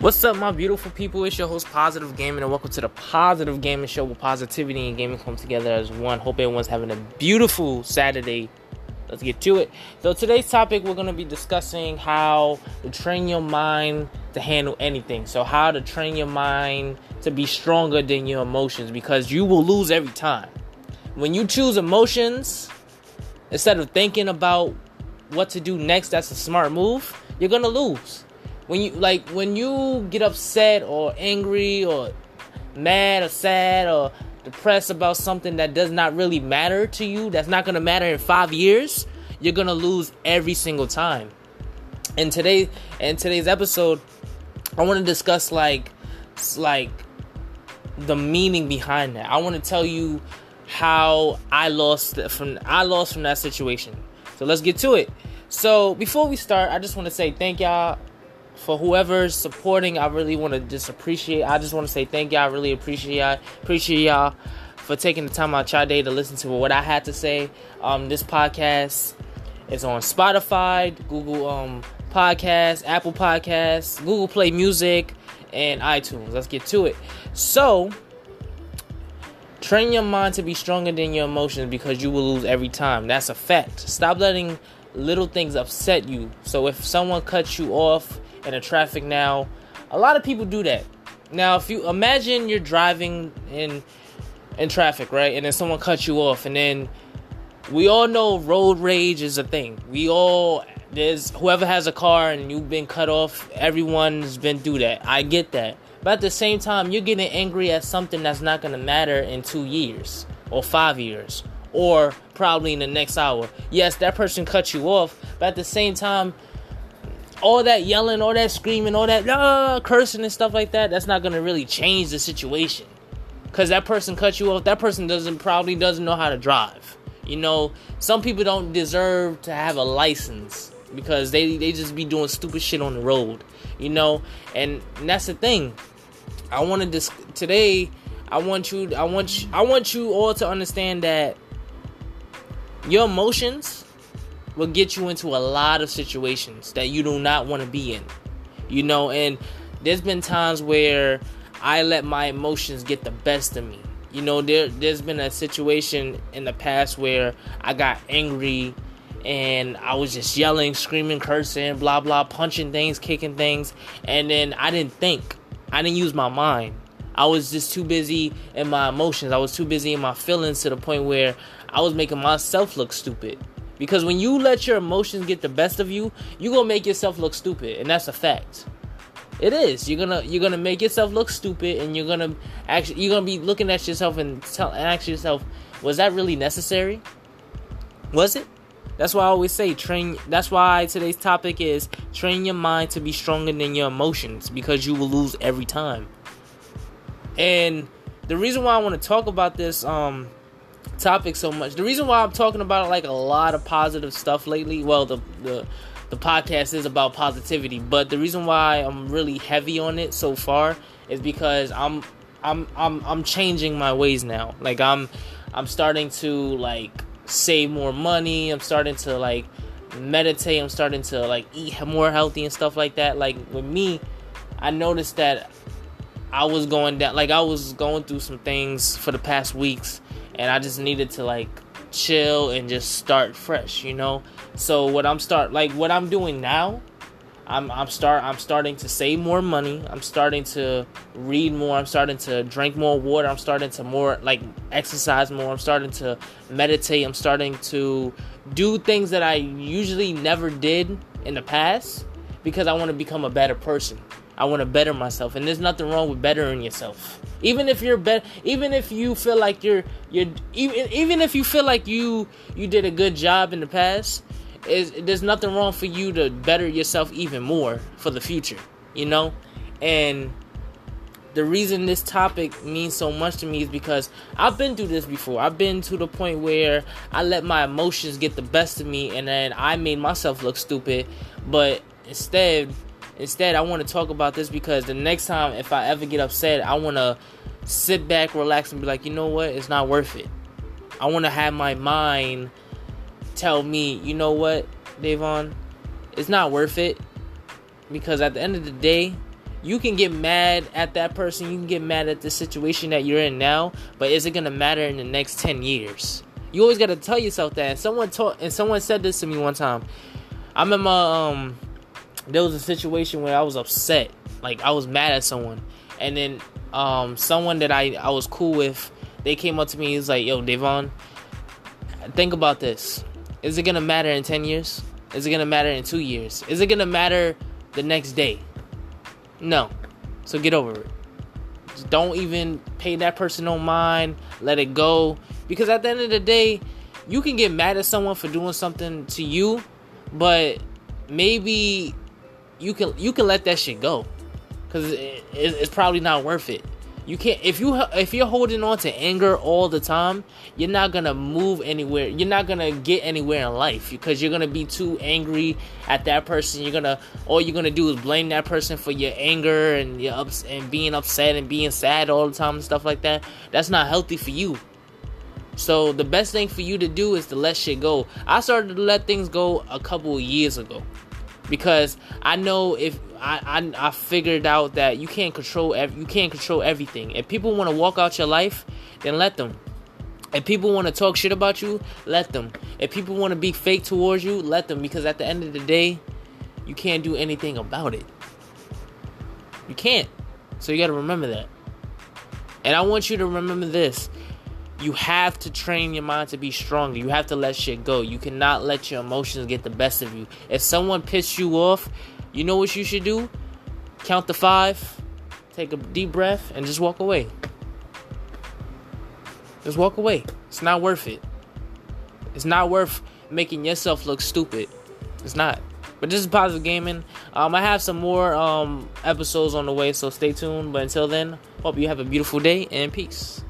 What's up, my beautiful people? It's your host, Positive Gaming, and welcome to the Positive Gaming Show where positivity and gaming come together as one. Hope everyone's having a beautiful Saturday. Let's get to it. So, today's topic, we're going to be discussing how to train your mind to handle anything. So, how to train your mind to be stronger than your emotions because you will lose every time. When you choose emotions instead of thinking about what to do next, that's a smart move, you're going to lose when you like when you get upset or angry or mad or sad or depressed about something that does not really matter to you, that's not gonna matter in five years, you're gonna lose every single time. And today, in today's episode, I want to discuss like, like the meaning behind that. I want to tell you how I lost from I lost from that situation. So let's get to it. So before we start, I just want to say thank y'all for whoever's supporting, I really want to just appreciate. I just want to say thank y'all. I really appreciate y'all. Appreciate y'all for taking the time out your day to listen to what I had to say. Um, this podcast is on Spotify, Google um Podcasts, Apple Podcasts, Google Play Music, and iTunes. Let's get to it. So. Train your mind to be stronger than your emotions because you will lose every time. That's a fact. Stop letting little things upset you. So if someone cuts you off in a traffic now. A lot of people do that. Now, if you imagine you're driving in in traffic, right, and then someone cuts you off, and then we all know road rage is a thing. We all there's whoever has a car and you've been cut off. Everyone's been through that. I get that, but at the same time, you're getting angry at something that's not gonna matter in two years or five years or probably in the next hour. Yes, that person cut you off, but at the same time, all that yelling, all that screaming, all that uh, cursing and stuff like that, that's not gonna really change the situation. Cause that person cut you off. That person doesn't probably doesn't know how to drive. You know, some people don't deserve to have a license because they they just be doing stupid shit on the road. You know, and, and that's the thing. I want to dis- today. I want you. I want. You, I want you all to understand that your emotions will get you into a lot of situations that you do not want to be in. You know, and there's been times where I let my emotions get the best of me. You know, there there's been a situation in the past where I got angry and I was just yelling, screaming, cursing, blah blah, punching things, kicking things, and then I didn't think. I didn't use my mind. I was just too busy in my emotions. I was too busy in my feelings to the point where I was making myself look stupid. Because when you let your emotions get the best of you, you're gonna make yourself look stupid, and that's a fact. It is. You're gonna you're gonna make yourself look stupid, and you're gonna actually you're gonna be looking at yourself and tell and ask yourself, was that really necessary? Was it? That's why I always say train. That's why today's topic is train your mind to be stronger than your emotions because you will lose every time. And the reason why I want to talk about this um topic so much. The reason why I'm talking about like a lot of positive stuff lately, well, the the the podcast is about positivity, but the reason why I'm really heavy on it so far is because I'm I'm I'm I'm changing my ways now. Like I'm I'm starting to like save more money. I'm starting to like meditate. I'm starting to like eat more healthy and stuff like that. Like with me, I noticed that I was going down like I was going through some things for the past weeks and I just needed to like chill and just start fresh, you know. So what I'm start like what I'm doing now, I'm I'm start I'm starting to save more money. I'm starting to read more. I'm starting to drink more water. I'm starting to more like exercise more. I'm starting to meditate. I'm starting to do things that I usually never did in the past because I want to become a better person. I want to better myself, and there's nothing wrong with bettering yourself. Even if you're better, even if you feel like you're you're even even if you feel like you you did a good job in the past, is there's nothing wrong for you to better yourself even more for the future. You know, and the reason this topic means so much to me is because I've been through this before. I've been to the point where I let my emotions get the best of me and then I made myself look stupid. But instead, Instead, I want to talk about this because the next time, if I ever get upset, I want to sit back, relax, and be like, you know what? It's not worth it. I want to have my mind tell me, you know what, Davon? It's not worth it. Because at the end of the day, you can get mad at that person, you can get mad at the situation that you're in now, but is it gonna matter in the next 10 years? You always gotta tell yourself that. Someone taught and someone said this to me one time. I remember um there was a situation where I was upset. Like I was mad at someone. And then um someone that I, I was cool with, they came up to me, he's like, yo, Devon, think about this. Is it gonna matter in 10 years? Is it gonna matter in two years? Is it gonna matter the next day? No. So get over it. Just don't even pay that person no mind. Let it go. Because at the end of the day, you can get mad at someone for doing something to you, but maybe you can you can let that shit go. Cause it, it, it's probably not worth it. You can't if you if you're holding on to anger all the time, you're not gonna move anywhere. You're not gonna get anywhere in life because you're gonna be too angry at that person. You're gonna all you're gonna do is blame that person for your anger and your ups and being upset and being sad all the time and stuff like that. That's not healthy for you. So the best thing for you to do is to let shit go. I started to let things go a couple years ago because I know if I, I, I figured out that you can't control ev- you can't control everything. If people want to walk out your life, then let them. If people want to talk shit about you, let them. If people want to be fake towards you, let them because at the end of the day, you can't do anything about it. You can't. So you got to remember that. And I want you to remember this you have to train your mind to be stronger. You have to let shit go. You cannot let your emotions get the best of you. If someone pissed you off, you know what you should do? Count to five, take a deep breath, and just walk away. Just walk away. It's not worth it. It's not worth making yourself look stupid. It's not. But this is positive gaming. Um, I have some more um, episodes on the way, so stay tuned. But until then, hope you have a beautiful day and peace.